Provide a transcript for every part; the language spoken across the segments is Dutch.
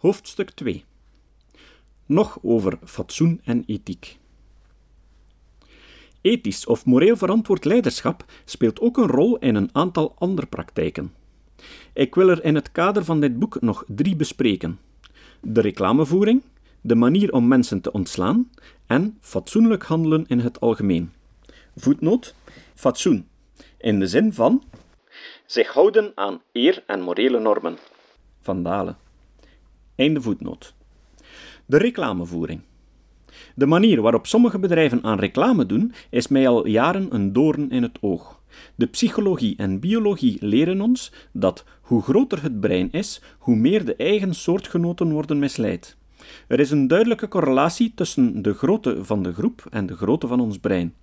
Hoofdstuk 2 Nog over fatsoen en ethiek. Ethisch of moreel verantwoord leiderschap speelt ook een rol in een aantal andere praktijken. Ik wil er in het kader van dit boek nog drie bespreken: de reclamevoering, de manier om mensen te ontslaan en fatsoenlijk handelen in het algemeen. Voetnoot: fatsoen, in de zin van zich houden aan eer en morele normen. Van Dalen. Einde voetnoot. De reclamevoering. De manier waarop sommige bedrijven aan reclame doen, is mij al jaren een doorn in het oog. De psychologie en biologie leren ons dat hoe groter het brein is, hoe meer de eigen soortgenoten worden misleid. Er is een duidelijke correlatie tussen de grootte van de groep en de grootte van ons brein.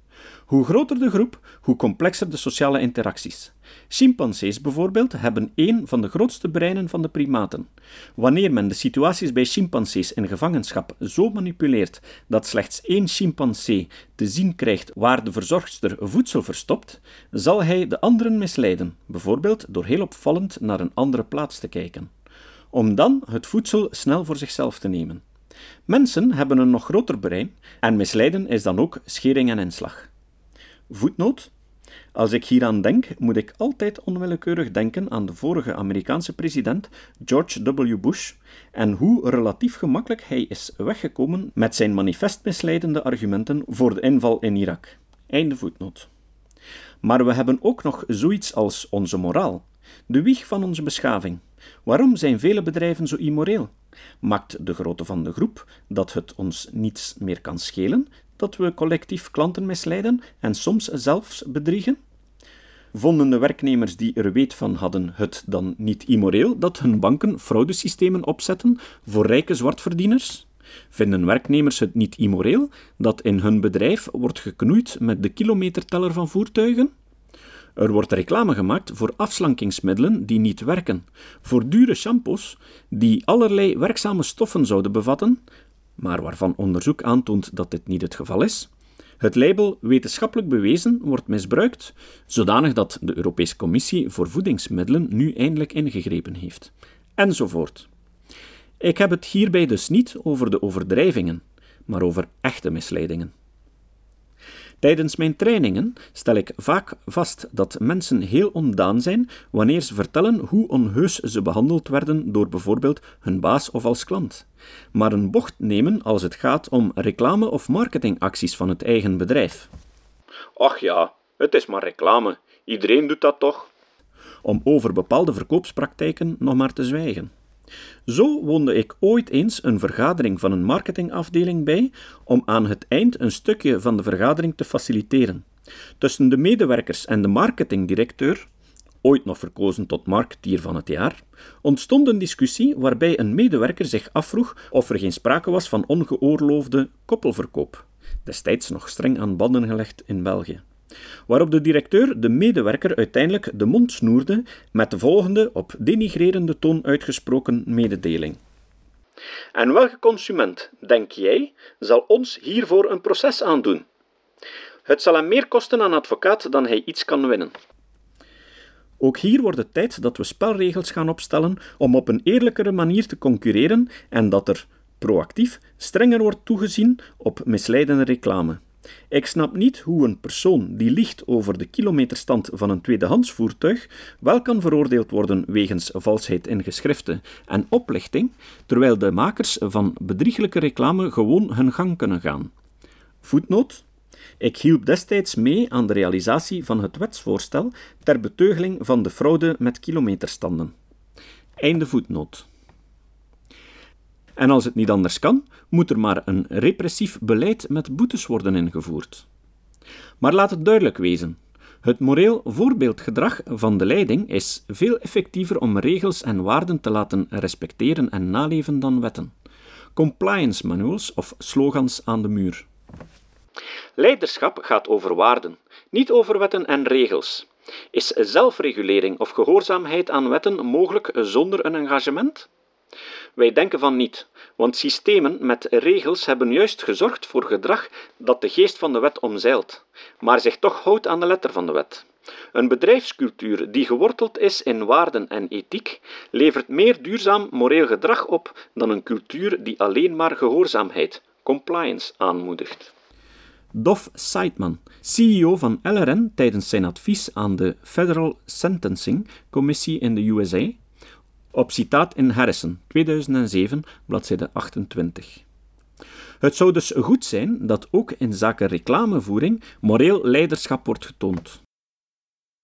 Hoe groter de groep, hoe complexer de sociale interacties. Chimpansees bijvoorbeeld hebben één van de grootste breinen van de primaten. Wanneer men de situaties bij chimpansees in gevangenschap zo manipuleert dat slechts één chimpansee te zien krijgt waar de verzorgster voedsel verstopt, zal hij de anderen misleiden, bijvoorbeeld door heel opvallend naar een andere plaats te kijken, om dan het voedsel snel voor zichzelf te nemen. Mensen hebben een nog groter brein en misleiden is dan ook schering en inslag. Voetnoot. Als ik hieraan denk, moet ik altijd onwillekeurig denken aan de vorige Amerikaanse president George W. Bush en hoe relatief gemakkelijk hij is weggekomen met zijn manifest misleidende argumenten voor de inval in Irak. Einde voetnoot. Maar we hebben ook nog zoiets als onze moraal, de wieg van onze beschaving. Waarom zijn vele bedrijven zo immoreel? Maakt de grootte van de groep dat het ons niets meer kan schelen dat we collectief klanten misleiden en soms zelfs bedriegen? Vonden de werknemers die er weet van hadden het dan niet immoreel dat hun banken fraudesystemen opzetten voor rijke zwartverdieners? Vinden werknemers het niet immoreel dat in hun bedrijf wordt geknoeid met de kilometerteller van voertuigen? Er wordt reclame gemaakt voor afslankingsmiddelen die niet werken, voor dure shampoos die allerlei werkzame stoffen zouden bevatten, maar waarvan onderzoek aantoont dat dit niet het geval is. Het label wetenschappelijk bewezen wordt misbruikt, zodanig dat de Europese Commissie voor voedingsmiddelen nu eindelijk ingegrepen heeft. Enzovoort. Ik heb het hierbij dus niet over de overdrijvingen, maar over echte misleidingen. Tijdens mijn trainingen stel ik vaak vast dat mensen heel ontdaan zijn wanneer ze vertellen hoe onheus ze behandeld werden door bijvoorbeeld hun baas of als klant, maar een bocht nemen als het gaat om reclame- of marketingacties van het eigen bedrijf. Ach ja, het is maar reclame, iedereen doet dat toch? Om over bepaalde verkoopspraktijken nog maar te zwijgen. Zo woonde ik ooit eens een vergadering van een marketingafdeling bij om aan het eind een stukje van de vergadering te faciliteren. Tussen de medewerkers en de marketingdirecteur, ooit nog verkozen tot marketeer van het jaar, ontstond een discussie waarbij een medewerker zich afvroeg of er geen sprake was van ongeoorloofde koppelverkoop, destijds nog streng aan banden gelegd in België waarop de directeur de medewerker uiteindelijk de mond snoerde met de volgende op denigrerende toon uitgesproken mededeling. En welke consument, denk jij, zal ons hiervoor een proces aandoen? Het zal hem meer kosten aan advocaat dan hij iets kan winnen. Ook hier wordt het tijd dat we spelregels gaan opstellen om op een eerlijkere manier te concurreren en dat er, proactief, strenger wordt toegezien op misleidende reclame. Ik snap niet hoe een persoon die liegt over de kilometerstand van een tweedehands voertuig wel kan veroordeeld worden wegens valsheid in geschriften en oplichting, terwijl de makers van bedrieglijke reclame gewoon hun gang kunnen gaan. Voetnoot. Ik hielp destijds mee aan de realisatie van het wetsvoorstel ter beteugeling van de fraude met kilometerstanden. Einde voetnoot. En als het niet anders kan, moet er maar een repressief beleid met boetes worden ingevoerd. Maar laat het duidelijk wezen: het moreel voorbeeldgedrag van de leiding is veel effectiever om regels en waarden te laten respecteren en naleven dan wetten. Compliance manuals of slogans aan de muur. Leiderschap gaat over waarden, niet over wetten en regels. Is zelfregulering of gehoorzaamheid aan wetten mogelijk zonder een engagement? Wij denken van niet, want systemen met regels hebben juist gezorgd voor gedrag dat de geest van de wet omzeilt, maar zich toch houdt aan de letter van de wet. Een bedrijfscultuur die geworteld is in waarden en ethiek levert meer duurzaam moreel gedrag op dan een cultuur die alleen maar gehoorzaamheid, compliance, aanmoedigt. Dov Seidman, CEO van LRN tijdens zijn advies aan de Federal Sentencing Commissie in de USA, op citaat in Harrison, 2007, bladzijde 28. Het zou dus goed zijn dat ook in zaken reclamevoering moreel leiderschap wordt getoond.